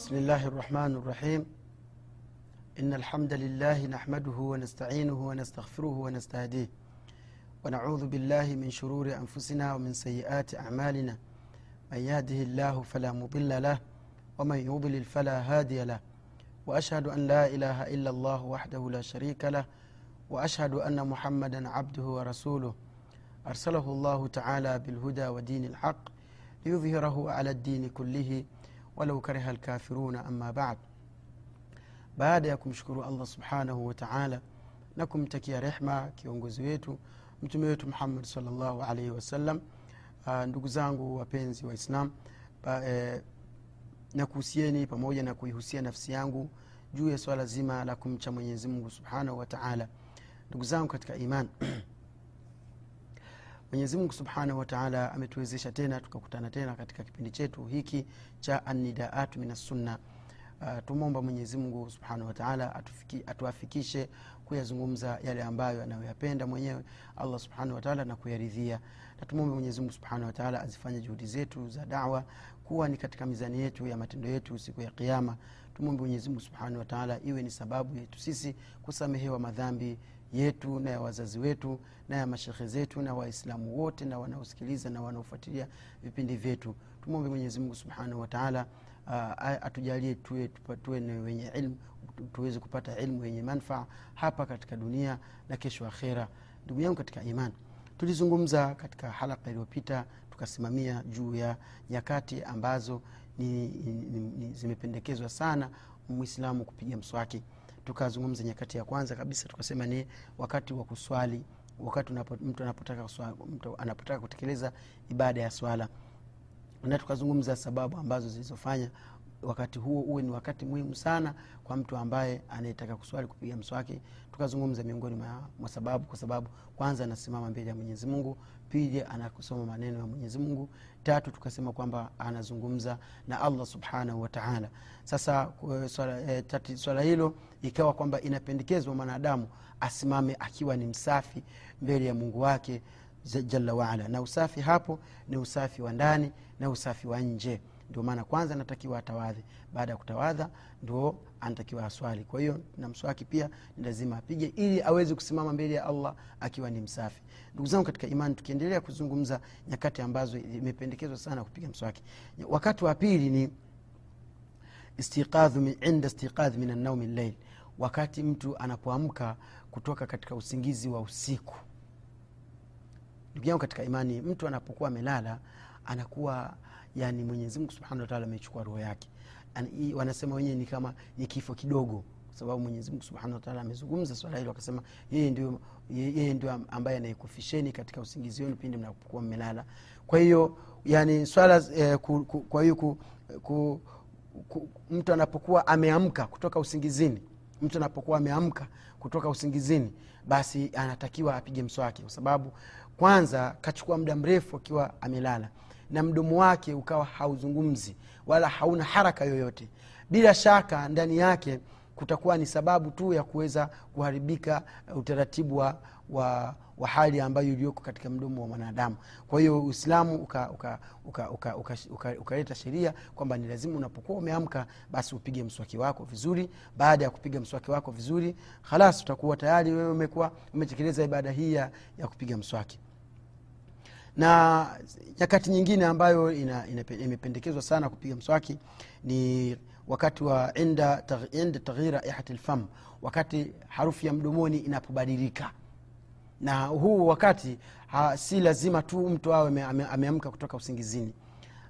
بسم الله الرحمن الرحيم. إن الحمد لله نحمده ونستعينه ونستغفره ونستهديه. ونعوذ بالله من شرور أنفسنا ومن سيئات أعمالنا. من يهده الله فلا مضل له ومن يضلل فلا هادي له. وأشهد أن لا إله إلا الله وحده لا شريك له وأشهد أن محمدا عبده ورسوله. أرسله الله تعالى بالهدى ودين الحق liyudhhirahu ala dini kullihi walau kariha lkafiruna ama bad baada ya kumshukuru allah subhanahu wataala na kumtakia rehma kiongozi wetu mtume wetu muhammad salllahu alaihi wasallam uh, ndugu zangu wapenzi wa islam eh, na kuhusieni pamoja na kuihusia nafsi yangu juu ya swala zima la kumcha mwenyezi mungu subhanahu wataala ndugu zangu katika iman mwenyezi mungu subhanahu wataala ametuwezesha tena tukakutana tena katika kipindi chetu hiki cha anidaatu minassunna uh, tumwomba mwenyezimungu subhanahu wataala atuafikishe kuyazungumza yale ambayo anayoyapenda mwenyewe allah subhanahu wataala na kuyaridhia. Na tumwombe mwenyezimungu subhanahu wataala azifanye juhudi zetu za dawa kuwa ni katika mizani yetu ya matendo yetu siku ya kiama tumwombe mwenyezimungu subhanahu wataala iwe ni sababu yetu sisi kusamehewa madhambi yetu na ya wazazi wetu na ya mashekhe zetu na waislamu wote na wanaosikiliza na wanaofuatilia vipindi vyetu. Tumwombe mwenyezimungu subhanahu wataala uh, atujalie tuwe, tuwe wenye ilmu tuweze kupata ilmu yenye manfaa hapa katika dunia na kesho akhera. Ndugu yangu katika iman tulizungumza katika halaka iliyopita tukasimamia juu ya nyakati ambazo ni, ni, ni, zimependekezwa sana mwislamu kupiga mswaki tukazungumza nyakati ya kwanza kabisa tukasema ni wakati wa kuswali wakati mtu anapotaka mtu anapotaka kutekeleza ibada ya swala. Na tukazungumza sababu ambazo zilizofanya wakati huo uwe ni wakati muhimu sana kwa mtu ambaye anayetaka kuswali kupiga mswaki. Tukazungumza miongoni mwa sababu kwa sababu kwanza anasimama mbele ya mwenyezi mungu pili anakusoma maneno ya mwenyezi mungu tatu tukasema kwamba anazungumza na allah subhanahu wataala sasa swala, e, tati, swala hilo ikawa kwamba inapendekezwa mwanadamu asimame akiwa ni msafi mbele ya mungu wake jalla waala na usafi hapo ni usafi wa ndani na usafi wa nje ndio maana kwanza anatakiwa atawadhe baada ya kutawadha ndio anatakiwa aswali. Kwa hiyo na mswaki pia ni lazima apige ili aweze kusimama mbele ya allah akiwa ni msafi. Ndugu zangu katika imani tukiendelea kuzungumza nyakati ambazo imependekezwa sana kupiga mswaki. Wakati wa pili ni istiqadhu inda istiqadhi min annaumi llail wakati mtu anapoamka kutoka katika usingizi wa usiku. Ndugu yangu katika imani mtu anapokuwa amelala anakuwa yani mwenyezimungu subhana wataala amechukua roho yake. Ani, wanasema wenyewe ni kama ni kifo kidogo kwa sababu mwenyezimungu subhana wataala amezungumza swala hilo akasema yeye ndio, ambaye anayekufisheni katika usingizi wenu pindi mnapokuwa mmelala. Kwa hiyo yani swala eh, ku, ku, kwa hiyo ku, ku, ku, mtu anapokuwa ameamka kutoka usingizini mtu anapokuwa ameamka kutoka usingizini basi anatakiwa apige mswaki kwa sababu kwanza kachukua muda mrefu akiwa amelala na mdomo wake ukawa hauzungumzi wala hauna haraka yoyote. Bila shaka ndani yake kutakuwa ni sababu tu ya kuweza kuharibika utaratibu wa, wa, wa hali ambayo iliyoko katika mdomo wa mwanadamu. Kwa hiyo uislamu ukaleta uka, uka, uka, uka, uka, uka sheria kwamba ni lazima unapokuwa umeamka basi upige mswaki wako vizuri. Baada ya kupiga mswaki wako vizuri halas utakuwa tayari wewe umekuwa umetekeleza ibada hii ya kupiga mswaki na nyakati nyingine ambayo imependekezwa sana kupiga mswaki ni wakati wa inda, taghyir raihati lfam wakati harufu ya mdomoni inapobadilika. Na huu wakati ha, si lazima tu mtu awe ameamka kutoka usingizini.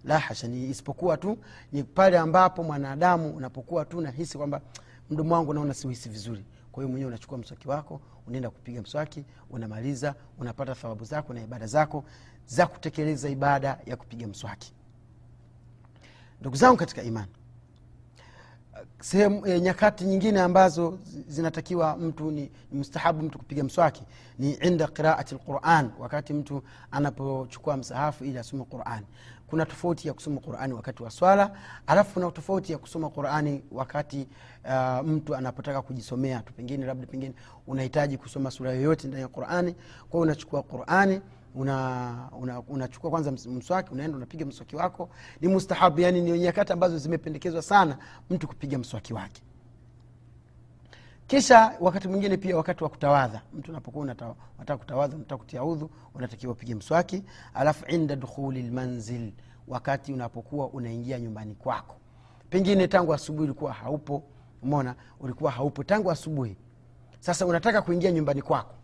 La ni isipokuwa tu ni pale ambapo mwanadamu unapokuwa tu nahisi kwamba mdomo wangu naona siuhisi vizuri hiyo mwenyewe unachukua mswaki wako unaenda kupiga mswaki unamaliza unapata thawabu zako na ibada zako za kutekeleza ibada ya kupiga mswaki. Ndugu zangu katika imani sehemu e, nyakati nyingine ambazo zinatakiwa mtu ni, ni mustahabu mtu kupiga mswaki ni inda qiraati lquran wakati mtu anapochukua msahafu ili asome qurani kuna tofauti ya kusoma qurani wakati wa swala alafu kuna tofauti ya kusoma qurani wakati uh, mtu anapotaka kujisomea tu. Pengine labda pengine unahitaji kusoma sura yoyote ndani ya qurani kwao unachukua qurani unachukua una, una kwanza mswaki unaenda unapiga mswaki wako. Ni mustahabu yani ni nyakati ambazo zimependekezwa sana mtu kupiga mswaki wake kisha wakati mwingine pia wakati wa kutawadha mtu unapokuwa unataka kutawadha unataka kutia udhu unatakiwa upige mswaki. Alafu inda dukhuli lmanzil wakati unapokuwa unaingia nyumbani kwako. Pengine tangu asubuhi ulikuwa haupo mona ulikuwa haupo tangu asubuhi. Sasa unataka kuingia nyumbani kwako.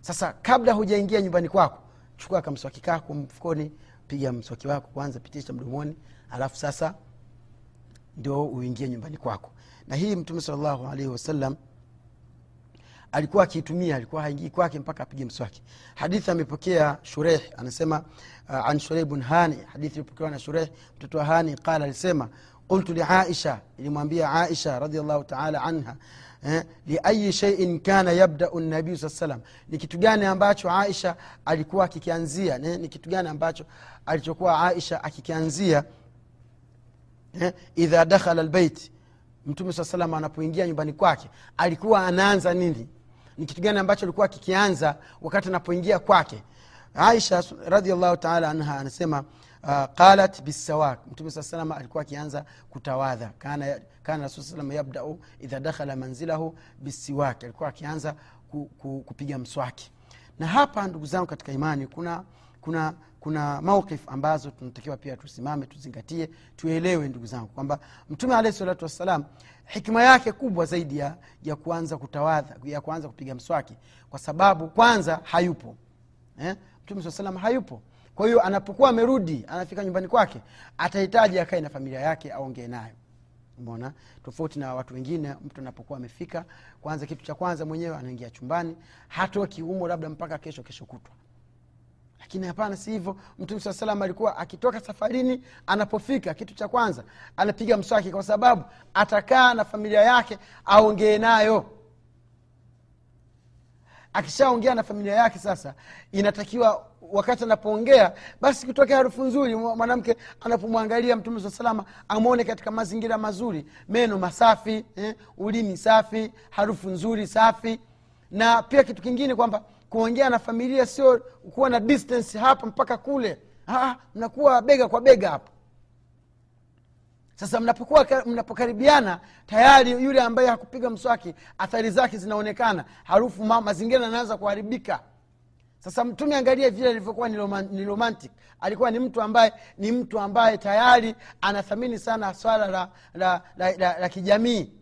Sasa kabla hujaingia nyumbani kwako chukua kamswaki kako mfukoni piga mswaki wako kwanza pitisha mdomoni alafu sasa ndio uingie nyumbani kwako. Na hii mtume salllahu alaihi wasallam alikuwa akiitumia alikuwa haingii kwake mpaka apige mswaki. Hadithi amepokea shureh anasema uh, an shureh bn hani. Hadithi ilipokewa na shureh mtoto wa hani qala alisema qultu liaisha ilimwambia aisha radiallahu taala anha eh, liayi sheiin kana yabdau nabiu saa salam ni kitu gani ambacho aisha alikuwa akikianzia ni kitu gani ambacho alichokuwa aisha akikianzia eh, idha dakhala lbeit mtume saa salam anapoingia nyumbani kwake alikuwa anaanza nini ni kitu gani ambacho alikuwa kikianza wakati anapoingia kwake. Aisha radiallahu taala anha anasema uh, qalat bisawak mtume saa salama alikuwa akianza kutawadha. Kana, kana rasul salam yabdau idha dakhala manzilahu bisiwaki alikuwa akianza ku, ku, kupiga mswaki. Na hapa ndugu zangu katika imani kuna kuna kuna mauqif ambazo tunatakiwa pia tusimame tuzingatie tuelewe ndugu zangu kwamba mtume alahi salatu wassalam hikma yake kubwa zaidi ya, ya kuanza kutawadha ya kuanza kupiga mswaki kwa sababu kwanza hayupo eh? mtume saa salam hayupo. Kwa hiyo anapokuwa amerudi anafika nyumbani kwake atahitaji akae na familia yake aongee nayo. Mona tofauti na watu wengine mtu anapokuwa amefika kwanza kitu cha kwanza mwenyewe anaingia chumbani hatoki humo labda mpaka kesho kesho kutwa lakini hapana si hivyo. Mtume saa salam alikuwa akitoka safarini anapofika kitu cha kwanza anapiga mswaki kwa sababu atakaa na familia yake aongee nayo. Akishaongea na familia yake sasa inatakiwa wakati anapoongea basi kutokea harufu nzuri mwanamke anapomwangalia mtume saa salama amwone katika mazingira mazuri. Meno masafi eh, ulimi safi harufu nzuri safi. Na pia kitu kingine kwamba kuongea na familia sio kuwa na distance hapa mpaka kule. Ah, mnakuwa bega kwa bega hapo. Sasa mnapokuwa mnapokaribiana tayari yule ambaye hakupiga mswaki athari zake zinaonekana. Harufu ma, mazingira yanaanza kuharibika. Sasa mtume angalia vile alivyokuwa ni romantic. Alikuwa ni mtu ambaye ni mtu ambaye tayari anathamini sana swala la, la, la, la, la kijamii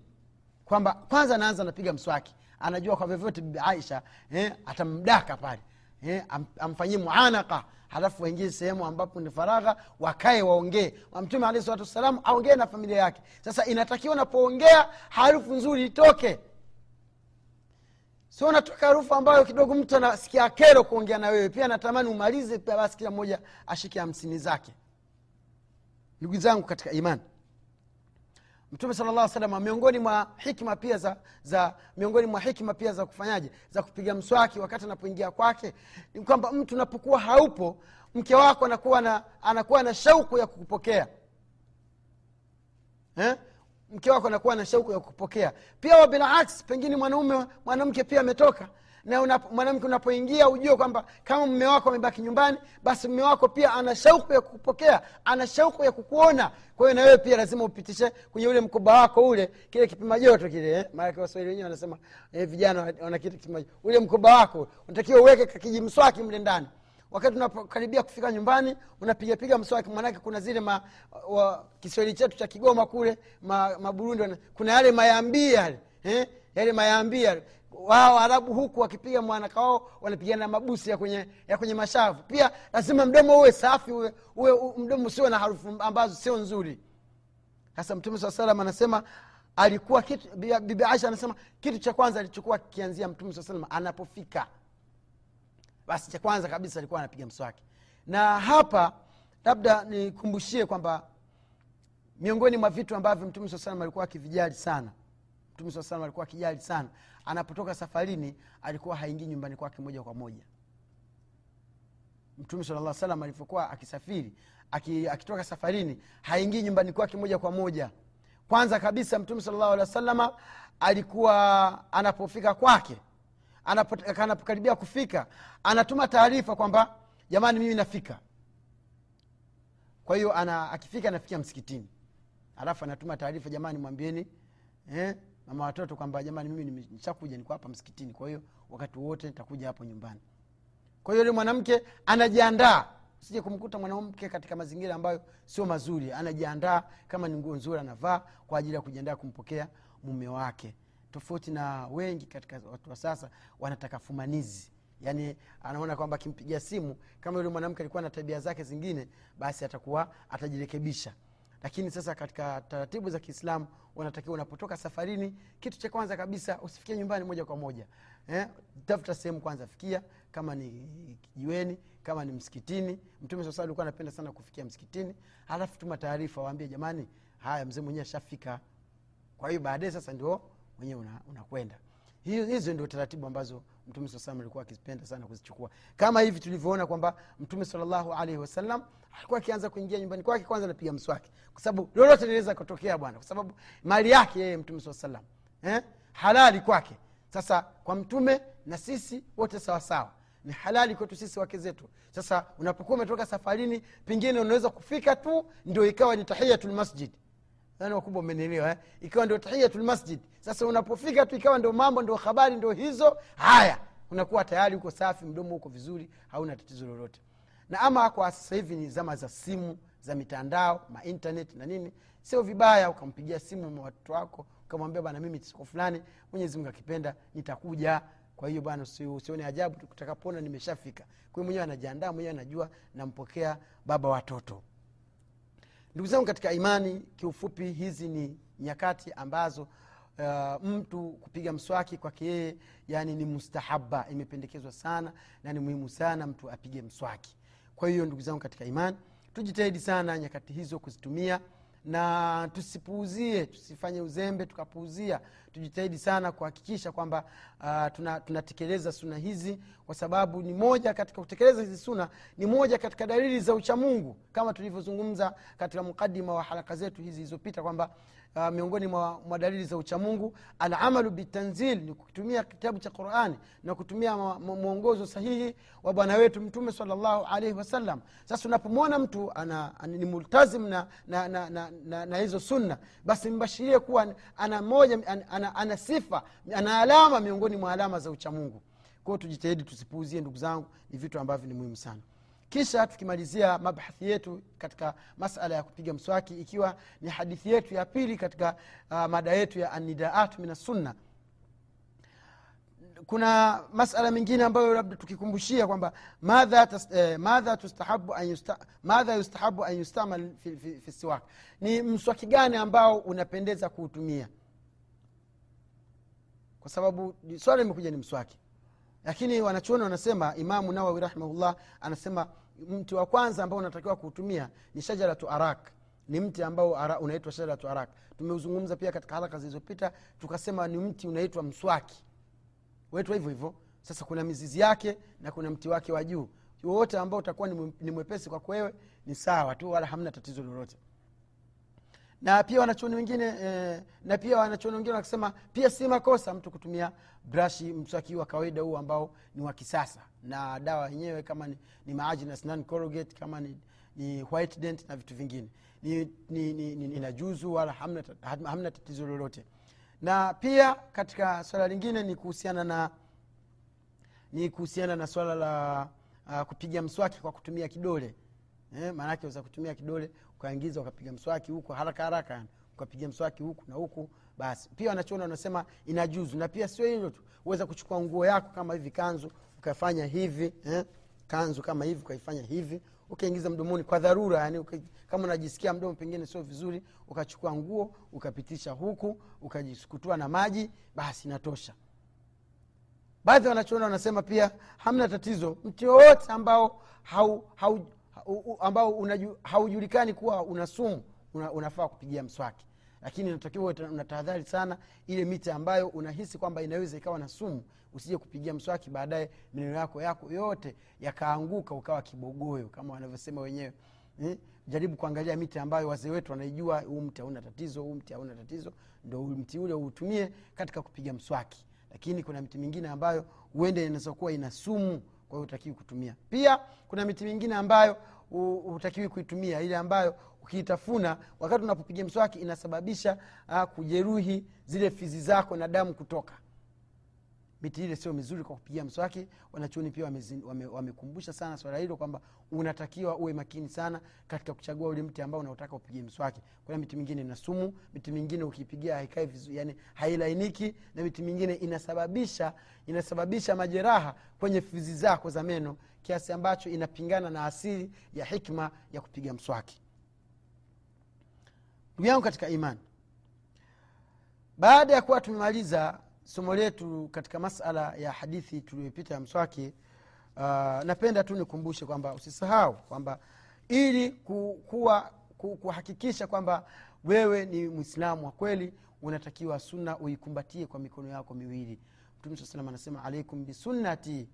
kwamba kwanza anaanza anapiga mswaki. Anajua kwa vyovyote bibi aisha eh, atamdaka pale eh, am, amfanyie muanaka halafu waingie sehemu ambapo ni faragha wakae waongee. Mtume alehi salatu wassalam aongee na familia yake. Sasa inatakiwa unapoongea harufu nzuri itoke. Sio unatoka harufu ambayo kidogo mtu anasikia kero kuongea na wewe. Pia natamani umalize basi kila mmoja ashike hamsini zake. Ndugu zangu katika imani mtume sala llah salama miongoni mwa hikma pia za, za miongoni mwa hikma pia za kufanyaje? Za kupiga mswaki wakati anapoingia kwake ni kwamba mtu unapokuwa haupo mke wako anakuwa na anakuwa na shauku ya kukupokea. Eh? mke wako anakuwa na shauku ya kukupokea. Pia wabilaks pengine mwanaume mwanamke pia ametoka na unap, mwanamke unapoingia ujue kwamba kama mme wako amebaki nyumbani basi mme wako pia ana shauku ya kukupokea ana shauku ya kukuona kwa hiyo na wewe pia lazima upitishe kwenye ule mkoba wako ule kile kipima joto kile eh? maanake waswahili wenyewe wanasema eh, vijana wana kitu kipima ule mkoba wako unatakiwa uweke kakiji mswaki mle ndani wakati unapokaribia kufika nyumbani unapigapiga mswaki manake kuna zile ma, wa, kiswahili chetu cha kigoma kule ma, kuna yale mayambia yale eh? yale mayambii yale wao arabu huku wakipiga mwanaka wao wanapigana mabusi ya kwenye, ya kwenye mashavu. Pia lazima mdomo uwe safi uwe, uwe mdomo usiwe na harufu ambazo sio nzuri. Sasa mtume saa salam anasema alikuwa kitu bibi aisha anasema kitu cha kwanza alichokuwa kianzia mtume saa salam anapofika. Basi cha kwanza kabisa alikuwa anapiga mswaki. Na hapa labda nikumbushie kwamba miongoni mwa vitu ambavyo mtume saa salam alikuwa akivijali sana mtume saa salam alikuwa akijali sana. Anapotoka safarini alikuwa haingii nyumbani kwake moja kwa moja. Mtume sala salam alivyokuwa akisafiri akitoka safarini haingii nyumbani kwake moja kwa moja. Kwanza kabisa mtume salllahu alehi wa salama alikuwa anapofika kwake anapokaribia kufika anatuma taarifa kwamba jamani mimi nafika. Kwa hiyo ana akifika anafikia msikitini. Alafu anatuma taarifa jamani mwambieni eh, mama watoto kwamba jamani mimi nishakuja niko hapa msikitini kwa hiyo wakati wote nitakuja hapo nyumbani. Kwa hiyo yule mwanamke anajiandaa. Sije kumkuta mwanamke katika mazingira ambayo sio mazuri. Anajiandaa kama ni nguo nzuri anavaa kwa ajili ya kujiandaa kumpokea mume wake. Tofauti na wengi katika watu wa sasa wanataka fumanizi. Yaani anaona kwamba akimpigia simu kama yule mwanamke alikuwa na tabia zake zingine basi atakuwa atajirekebisha lakini sasa katika taratibu za kiislamu unatakiwa unapotoka safarini kitu cha kwanza kabisa usifikie nyumbani moja kwa moja. Eh, tafuta sehemu kwanza fikia. Kama ni kijiweni kama ni msikitini. Mtume sasa alikuwa anapenda sana kufikia msikitini. Halafu tuma taarifa waambie jamani haya mzee mwenyewe ashafika. Kwa hiyo baadaye sasa ndio mwenyewe unakwenda. Una hizo ndio taratibu ambazo mtume saa salam alikuwa akipenda sana kuzichukua. Kama hivi tulivyoona kwamba mtume salllahu alaihi wasallam alikuwa akianza kuingia nyumbani kwake kwanza anapiga mswaki. Kwa sababu lolote linaweza kutokea bwana kwa sababu mali yake yeye mtume saa salam eh? halali kwake. Sasa kwa mtume na sisi wote sawasawa ni halali kwetu sisi wake zetu. Sasa unapokuwa umetoka safarini pengine unaweza kufika tu ndio ikawa ni tahiyatulmasjid yani wakubwa umenielewa eh? ikawa ndio tahiyatulmasjid sasa unapofika tu ikawa ndio mambo ndio habari ndio hizo haya unakuwa tayari uko safi mdomo uko vizuri hauna tatizo lolote. Na ama kwa sasa ni zama za simu za mitandao maintanet na nini sio vibaya ukampigia simu watoto wako ukamwambia bana mimi siko fulani mwenyezi akipenda nitakuja. Kwa hiyo bana usione ajabu tutakapona nimeshafika. Kwa mwenyewe anajiandaa mwenyewe anajua nampokea baba watoto ndugu zangu katika imani kiufupi hizi ni nyakati ambazo uh, mtu kupiga mswaki kwake yeye yani ni mustahaba imependekezwa sana na ni muhimu sana mtu apige mswaki. Kwa hiyo ndugu zangu katika imani tujitahidi sana nyakati hizo kuzitumia na tusipuuzie tusifanye uzembe tukapuuzia tujitahidi sana kuhakikisha kwamba uh, tunatekeleza tuna suna hizi kwa sababu ni moja katika kutekeleza hizi suna ni moja katika dalili za uchamungu kama tulivyozungumza katika mukadima wa haraka zetu hizi zilizopita kwamba uh, miongoni mwa, mwa dalili za uchamungu alamalu bitanzil ni kutumia kitabu cha qurani na kutumia mwongozo sahihi wa bwana wetu mtume salllahu alaihi wasallam sasa unapomwona mtu ana, ana, ni multazim na, na, na, na, na, na hizo sunna basi mbashirie kuwa ana moja ana, ana, ana sifa ana alama miongoni mwa alama za uchamungu kwao tujitahidi tusipuuzie ndugu zangu ni vitu ambavyo ni muhimu sana. Kisha tukimalizia mabhathi yetu katika masala ya kupiga mswaki ikiwa ni hadithi yetu ya pili katika uh, mada yetu ya anidaat min kuna masala mengine ambayo labda tukikumbushia kwamba madha, eh, madha yustahabu an yustamal fi, fi, fi siwak. Ni mswaki gani ambao unapendeza kuutumia kwa sababu swala limekuja ni mswaki. Lakini wanachuoni wanasema imamu nawawi rahimahullah anasema mti wa kwanza ambao unatakiwa kuutumia ni shajaratu arak. Ni mti ambao unaitwa shajaratu arak. Tumeuzungumza pia katika haraka zilizopita tukasema ni mti unaitwa mswaki. Wetwa hivyo hivyo. Sasa kuna mizizi yake na kuna mti wake wa juu. Wowote ambao utakuwa ni mwepesi kwako wewe ni sawa tu wala hamna tatizo lolote na pia wanachuoni wengine eh, na pia wanachuoni wengine wakisema pia si makosa mtu kutumia brashi mswaki wa kawaida huu ambao ni wa kisasa. Na dawa yenyewe kama ni, ni maajin asnan corrugate kama ni, ni white dent na vitu vingine. Ni, ni, ni, ni, inajuzu wala hamna, hamna tatizo lolote. Na pia katika swala lingine ni kuhusiana na ni kuhusiana na swala la uh, kupiga mswaki kwa kutumia kidole eh, maanake weza kutumia kidole ukaingiza ukapiga mswaki huku haraka haraka ukapiga mswaki huku na huku basi. Pia wanachoona wanasema inajuzu na pia sio hilo tu. Uweza kuchukua nguo yako kama hivi kanzu ukafanya hivi eh, kanzu kama hivi ukaifanya hivi ukaingiza mdomoni kwa dharura yani uka, kama unajisikia mdomo pengine sio vizuri ukachukua nguo ukapitisha huku ukajisukutua na maji basi inatosha. Baadhi wanachoona wanasema pia hamna tatizo mti yoyote ambao hau, hau, ambao haujulikani kuwa una sumu una, unafaa kupigia mswaki lakini natakiwa unatahadhari sana ile miti ambayo unahisi kwamba inaweza ikawa na sumu usije kupigia mswaki baadaye maneno yako yako yote yakaanguka ukawa kibogoyo kama wanavyosema wenyewe hmm? jaribu kuangalia miti ambayo wazee wetu wanaijua huu mti hauna tatizo huu mti hauna tatizo ndo mti ule uutumie katika kupiga mswaki lakini kuna miti mingine ambayo huende inaweza kuwa ina sumu kwa hiyo hutakiwi kutumia. Pia kuna miti mingine ambayo hutakiwi kuitumia. Ile ambayo ukiitafuna wakati unapopiga mswaki inasababisha uh, kujeruhi zile fizi zako na damu kutoka miti ile sio mizuri kwa kupigia mswaki wanachuoni pia wamekumbusha wame- sana swala hilo kwamba unatakiwa uwe makini sana katika kuchagua ule mti ambao unaotaka upigie mswaki. Kuna miti mingine ina sumu miti mingine ukipigia haikai vizuri yani hailainiki na miti mingine inasababisha inasababisha majeraha kwenye fizi zako za meno kiasi ambacho inapingana na asili ya hikma ya kupiga mswaki. Ndugu yangu katika imani baada ya kuwa tumemaliza somo letu katika masala ya hadithi tuliyoipita ya mswaki uh, napenda tu nikumbushe kwamba usisahau kwamba ili ku, kuwa kuhakikisha kwamba wewe ni mwislamu wa kweli unatakiwa sunna uikumbatie kwa mikono yako miwili. Mtume saa salam anasema alaikum bisunnati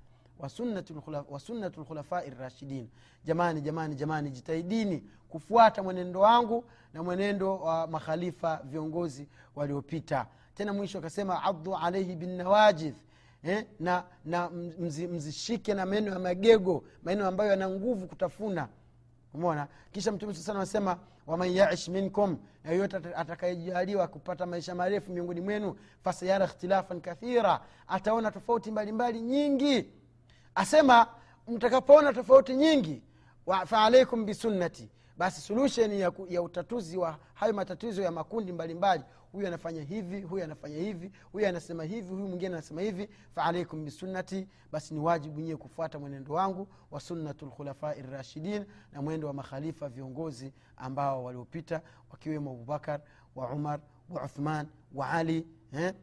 wasunnatu lkhulafai rashidin jamani jamani jamani jitahidini kufuata mwenendo wangu na mwenendo wa makhalifa viongozi waliopita tena mwisho akasema addu alaihi binawajidh eh, na, na mzi, mzishike na meno ya magego maneno ambayo yana nguvu kutafuna. Umona kisha mtume saa anasema waman yaish minkum na yoyote atakayejaliwa kupata maisha marefu miongoni mwenu fasayara ikhtilafan kathira ataona tofauti mbalimbali nyingi. Asema mtakapoona tofauti nyingi faalaikum bisunnati basi solution ya, ya utatuzi wa hayo matatizo ya makundi mbalimbali huyu anafanya hivi huyu anafanya hivi huyu anasema hivi huyu mwingine anasema hivi faalaikum bisunnati basi ni wajibu nyiwe kufuata mwenendo wangu wa sunnatu lkhulafai rashidin na mwendo wa makhalifa viongozi ambao waliopita wakiwemo abubakar wa umar wa uthman wa ali eh?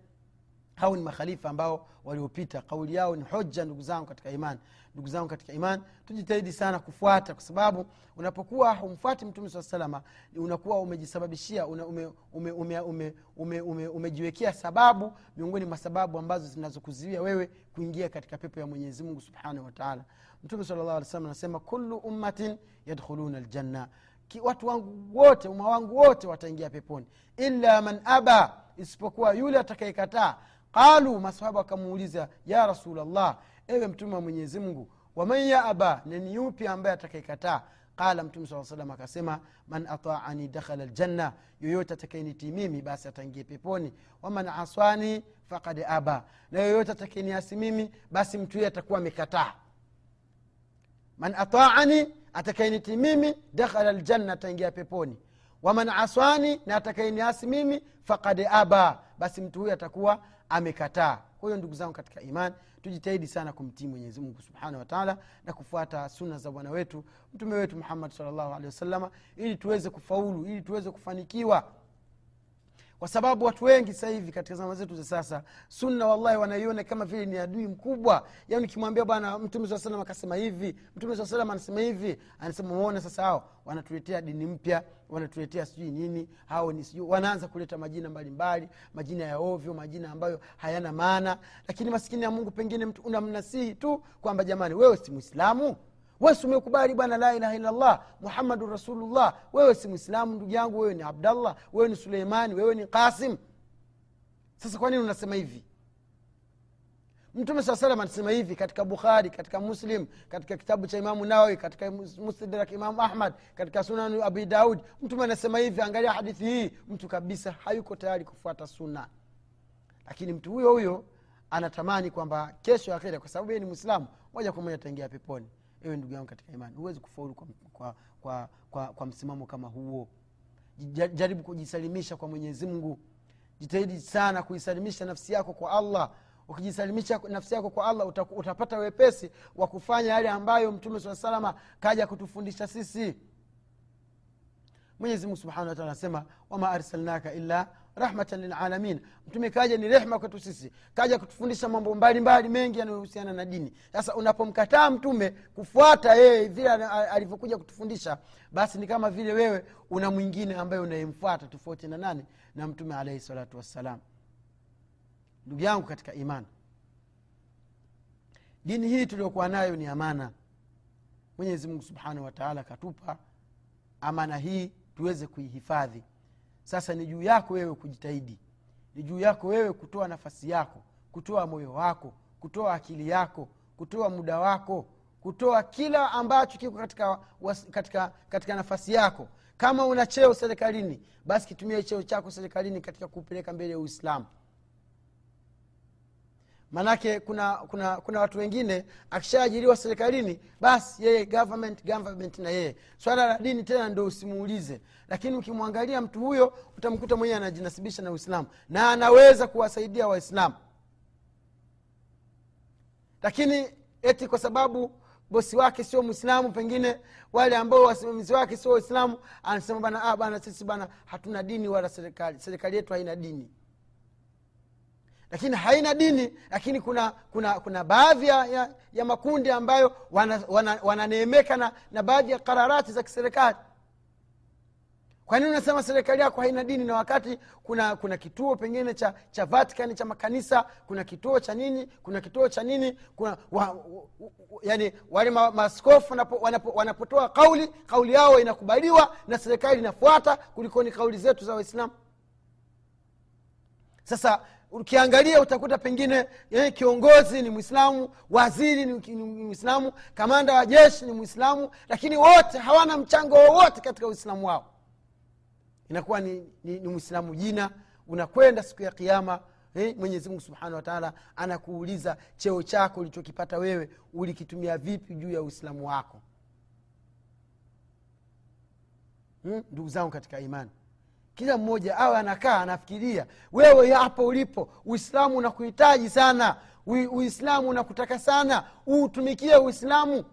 Hao ni makhalifa ambao waliopita. Kauli yao ni hoja ndugu zangu katika iman. Ndugu zangu katika iman tujitahidi sana kufuata kwa sababu unapokuwa humfuati mtume saa salama unakuwa umejisababishia una, ume, ume, ume, ume, ume, ume, umejiwekea sababu miongoni mwa sababu ambazo zinazokuzuia wewe kuingia katika pepo ya mwenyezi mungu subhanahu wataala mtume sala llah alih salam anasema kullu ummatin yadkhuluna ljanna watu wangu wote umma wangu wote wataingia peponi. Illa man aba isipokuwa yule atakayekataa qalu masahaba wakamuuliza ya rasulllah ewe mtume wa mwenyezi mungu waman ya aba nani yupi ambaye atakayekataa? Qala mtume saa salam akasema man ataani dakhala ljanna yoyote atakayenitii mimi basi ataingie peponi. Waman aswani fakad aba na yoyote atakayeniasi mimi basi mtu huyo atakuwa amekataa. Man ataani atakayeniti mimi dakhala ljanna ataingia peponi. Waman aswani na atakayeniasi mimi fakad aba basi mtu huyo atakuwa amekataa. Kwa hiyo ndugu zangu katika iman tujitahidi sana kumtii mwenyezi mungu subhanahu wataala na kufuata sunna za bwana wetu mtume wetu muhammad salllahu alehi wasalama ili tuweze kufaulu ili tuweze kufanikiwa kwa sababu watu wengi sasa hivi katika zama zetu za sasa sunna wallahi wanaiona kama vile ni adui mkubwa. Yaani ukimwambia bwana mtume saa salam akasema hivi mtume saa salam anasema hivi anasema umeona sasa hao wanatuletea dini mpya wanatuletea sijui nini hao ni sijui wanaanza kuleta majina mbalimbali majina ya ovyo majina ambayo hayana maana. Lakini maskini ya mungu pengine mtu unamnasihi tu kwamba jamani wewe si mwislamu wewe umekubali bwana la ilaha illallah muhammadun rasulullah. Wewe si mwislamu ndugu yangu wewe ni abdallah wewe ni suleimani wewe ni qasim. Sasa kwa nini unasema hivi? Mtume saa salam anasema hivi katika bukhari katika muslim katika kitabu cha imamu nawawi katika mustadrak imamu ahmad katika sunanu abi daud. Mtume anasema hivi angalia hadithi hii mtu kabisa hayuko tayari kufuata sunna. Lakini mtu huyo huyo anatamani kwamba kesho akhira kwa sababu yeye ni mwislamu moja kwa moja ataingia peponi ewe ndugu yangu katika imani huwezi kufaulu kwa, kwa, kwa, kwa, kwa msimamo kama huo. Jaribu kujisalimisha kwa mwenyezi mungu. Jitahidi sana kuisalimisha nafsi yako kwa allah. Ukijisalimisha nafsi yako kwa allah utapata wepesi wa kufanya yale ambayo mtume saa salama kaja kutufundisha sisi. Mwenyezi mungu subhanahu wataala anasema wama arsalnaka illa rahmatan lilalamin mtume kaja ni rehma kwetu sisi. Kaja kutufundisha mambo mbalimbali mengi yanayohusiana na dini. Sasa unapomkataa mtume kufuata yeye vile alivyokuja kutufundisha basi ni kama vile wewe una mwingine ambaye unayemfuata tofauti na nani? Na mtume alaihi salatu wassalam. Ndugu yangu katika imani dini hii tuliokuwa nayo ni amana. Mwenyezi subhanahu wataala katupa amana hii tuweze kuihifadhi sasa ni juu yako wewe kujitahidi. Ni juu yako wewe kutoa nafasi yako kutoa moyo wako kutoa akili yako kutoa muda wako kutoa kila ambacho kiko katika, katika, katika nafasi yako. Kama una cheo serikalini basi kitumia cheo chako serikalini katika kupeleka mbele ya uislamu maanake kuna kuna kuna watu wengine akishaajiriwa serikalini basi yeye government government na yeye. Swala la dini tena ndo usimuulize. Lakini ukimwangalia mtu huyo utamkuta mwenyewe anajinasibisha na uislamu. Na anaweza kuwasaidia waislamu. Lakini eti kwa sababu bosi wake sio mwislamu pengine wale ambao wasimamizi wake sio waislamu anasema bana ah, bana sisi bana hatuna dini wala serikali. Serikali yetu haina dini lakini haina dini lakini kuna kuna kuna baadhi ya, ya, ya makundi ambayo wananeemeka wana, wana na, na baadhi ya kararati za kiserikali. Kwa nini unasema serikali yako haina dini na wakati kuna kuna kituo pengine cha cha vatican cha makanisa kuna kituo cha nini kuna kituo cha nini kuna wa, wa, wale wanapo, wanapotoa kauli kauli yao inakubaliwa na serikali inafuata kulikoni kauli zetu za waislamu. Sasa ukiangalia utakuta pengine eh, kiongozi ni mwislamu waziri ni mwislamu kamanda wa jeshi ni mwislamu lakini wote hawana mchango wowote katika uislamu wao inakuwa ni, ni, ni mwislamu jina unakwenda siku ya kiama eh, mwenyezimungu subhanahu wataala anakuuliza cheo chako ulichokipata wewe ulikitumia vipi juu ya uislamu wako hmm? ndugu zangu katika imani kila mmoja awe anakaa anafikiria. Wewe hapo ulipo uislamu unakuhitaji sana. Uislamu unakutaka sana. Uutumikie uislamu.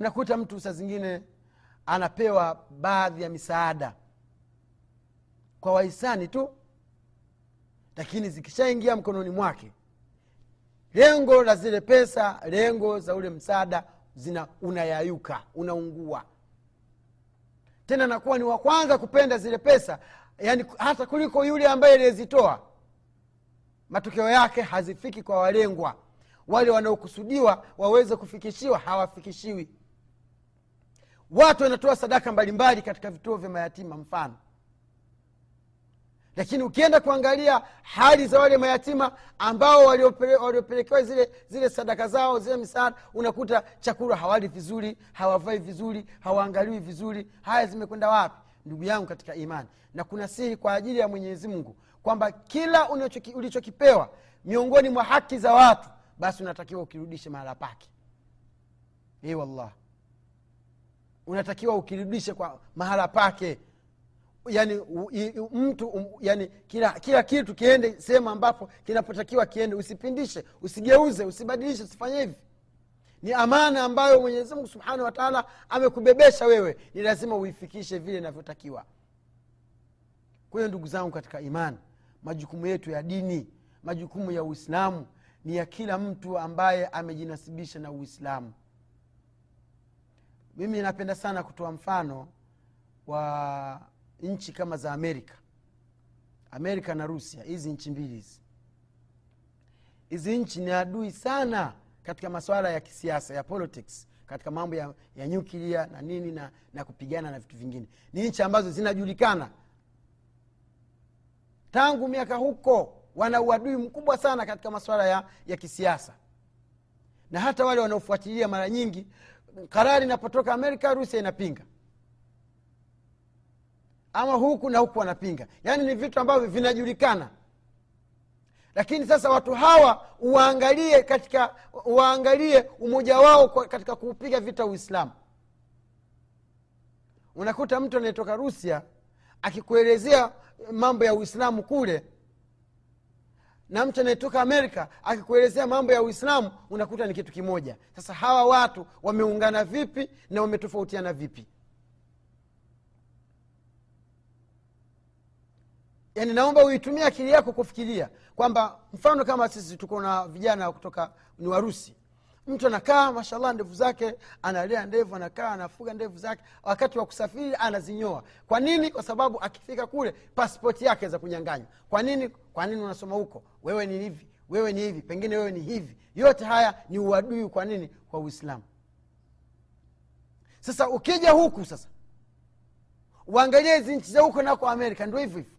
Unakuta mtu saa zingine anapewa baadhi ya misaada. Kwa wahisani tu. Lakini zikishaingia mkononi mwake lengo la zile pesa lengo za ule msaada zina unayayuka unaungua tena nakuwa ni wa kwanza kupenda zile pesa yani hata kuliko yule ambaye aliyezitoa. Matokeo yake hazifiki kwa walengwa. Wale wanaokusudiwa waweze kufikishiwa hawafikishiwi. Watu wanatoa sadaka mbalimbali katika vituo vya mayatima mfano lakini ukienda kuangalia hali za wale mayatima ambao waliopelekewa zile zile sadaka zao zile misaada unakuta chakula hawali vizuri hawavai vizuri hawaangaliwi vizuri. Haya zimekwenda wapi? Ndugu yangu katika imani. Na kuna siri kwa ajili ya mwenyezi mungu kwamba kila ulichokipewa miongoni mwa haki za watu basi unatakiwa ukirudishe mahala pake. E wallah unatakiwa ukirudishe kwa mahala pake yani mtu um, yani kila kila kitu kiende sehemu ambapo kinapotakiwa kiende. Usipindishe usigeuze usibadilishe usifanye hivi. Ni amana ambayo mwenyezimungu subhanahu wataala amekubebesha wewe. Ni lazima uifikishe vile inavyotakiwa. Kwa hiyo ndugu zangu katika imani majukumu yetu ya dini majukumu ya uislamu ni ya kila mtu ambaye amejinasibisha na uislamu. Mimi napenda sana kutoa mfano wa nchi kama za amerika. Amerika na rusia hizi nchi mbili hizi. Hizi nchi ni adui sana katika maswala ya kisiasa ya politics katika mambo ya, ya nyuklia na nini na, na kupigana na vitu vingine. Ni nchi ambazo zinajulikana. Tangu miaka huko wana uadui mkubwa sana katika maswala ya, ya kisiasa. Na hata wale wanaofuatilia mara nyingi karari inapotoka amerika rusia inapinga ama huku na huku wanapinga. Yaani ni vitu ambavyo vinajulikana. Lakini sasa watu hawa waangalie katika waangalie umoja wao katika kuupiga vita uislamu. Unakuta mtu anayetoka rusia akikuelezea mambo ya uislamu kule na mtu anayetoka amerika akikuelezea mambo ya uislamu unakuta ni kitu kimoja. Sasa hawa watu wameungana vipi na wametofautiana vipi yaani naomba uitumie akili yako kufikiria kwamba mfano kama sisi tuko na vijana kutoka ni warusi. Mtu anakaa mashallah ndevu zake analea ndevu anakaa anafuga ndevu zake wakati wa kusafiri anazinyoa. Kwa nini? Kwa sababu akifika kule paspoti yake za kunyanganywa. Kwa nini? Kwa nini unasoma huko? Wewe ni hivi wewe ni hivi pengine wewe ni hivi. Yote haya ni uadui kwa nini? Kwa uislamu. Sasa ukija huku sasa uangalie hizi nchi za huko nako amerika ndio hivyo hivyo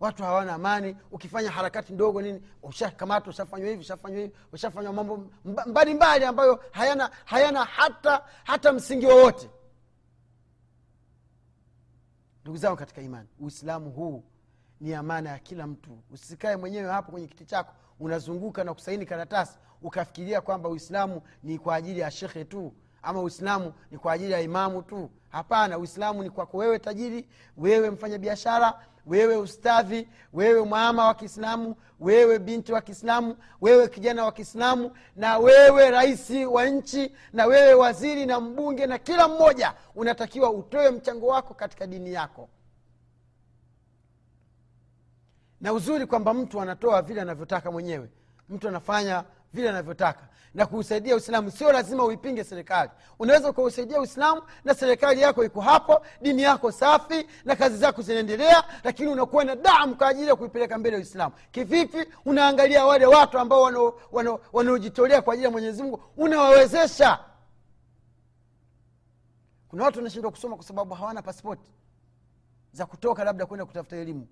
watu hawana amani ukifanya harakati ndogo nini ushakamata ushafanywa hivi ushafanywa hivi ushafanywa mambo mbalimbali mbalimbali ambayo hayana hayana hata hata msingi wowote. Ndugu zangu katika imani uislamu huu ni amana ya kila mtu. Usikae mwenyewe hapo kwenye kiti chako unazunguka na kusaini karatasi ukafikiria kwamba uislamu ni kwa ajili ya shekhe tu ama uislamu ni kwa ajili ya imamu tu. Hapana uislamu ni kwako wewe tajiri wewe mfanya biashara wewe ustadhi wewe mama wa kiislamu wewe binti wa kiislamu wewe kijana wa kiislamu na wewe rais wa nchi na wewe waziri na mbunge na kila mmoja unatakiwa utoe mchango wako katika dini yako. Na uzuri kwamba mtu anatoa vile anavyotaka mwenyewe. Mtu anafanya vile anavyotaka. Na kuusaidia uislamu sio lazima uipinge serikali. Unaweza ukausaidia uislamu na serikali yako iko hapo dini yako safi na kazi zako zinaendelea lakini unakuwa na damu kwa ajili ya kuipeleka mbele uislamu. Kivipi? Unaangalia wale watu ambao wanao- wanao- wanaojitolea kwa ajili ya mwenyezi mungu. Unawawezesha. Kuna watu wanashindwa kusoma kwa sababu hawana pasipoti za kutoka labda kwenda kutafuta elimu.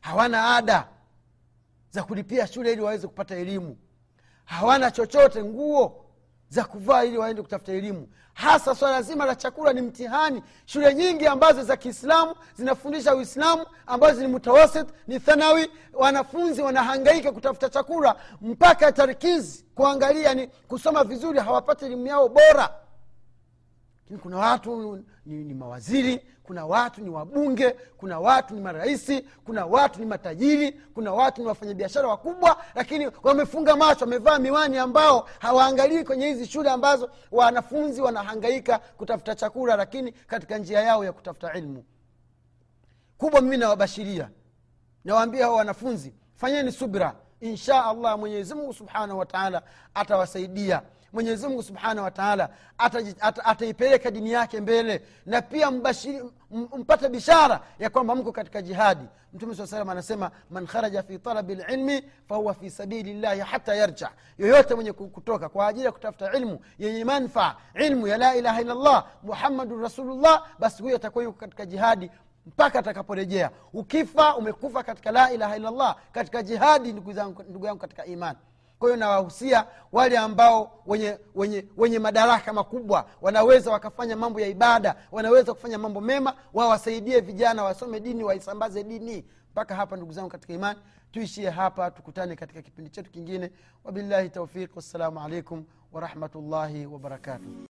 Hawana ada za kulipia shule ili waweze kupata elimu hawana chochote nguo za kuvaa ili waende kutafuta elimu. Hasa swala zima la chakula ni mtihani. Shule nyingi ambazo za kiislamu zinafundisha uislamu ambazo ni mutawasit ni thanawi wanafunzi wanahangaika kutafuta chakula. Mpaka tarkizi kuangalia ni kusoma vizuri hawapati elimu yao bora lakini kuna watu ni, ni mawaziri kuna watu ni wabunge kuna watu ni marahisi kuna watu ni matajiri kuna watu ni wafanyabiashara wakubwa lakini wamefunga macho wamevaa miwani ambao hawaangalii kwenye hizi shule ambazo wanafunzi wanahangaika kutafuta chakula lakini katika njia yao ya kutafuta ilmu. Kubwa mimi nawabashiria. Nawaambia hao wanafunzi fanyeni subra insha allah mwenyezimungu subhanahu wataala atawasaidia. Mwenyezimungu subhanahu wataala ataipeleka ata- ataipeleka dini yake mbele na pia mbashiri, mpate bishara ya kwamba mko katika jihadi. Mtume saa salam anasema man kharaja fi talabi lilmi fahuwa fi sabili llahi hata yarja. Yoyote mwenye kutoka kwa ajili ya kutafuta ilmu yenye manfaa ilmu ya la ilaha illallah muhammadun rasulullah basi huyo atakuwa yuko katika jihadi mpaka atakaporejea. Ukifa umekufa katika la ilaha illallah katika jihadi ndugu yangu katika imani kwa hiyo nawahusia wale ambao wenye, wenye, wenye madaraka makubwa wanaweza wakafanya mambo ya ibada wanaweza kufanya mambo mema wawasaidie vijana wasome dini waisambaze dini. Mpaka hapa ndugu zangu katika imani tuishie hapa tukutane katika kipindi chetu kingine. Wabillahi taufiq wassalamu alaikum warahmatullahi wabarakatuh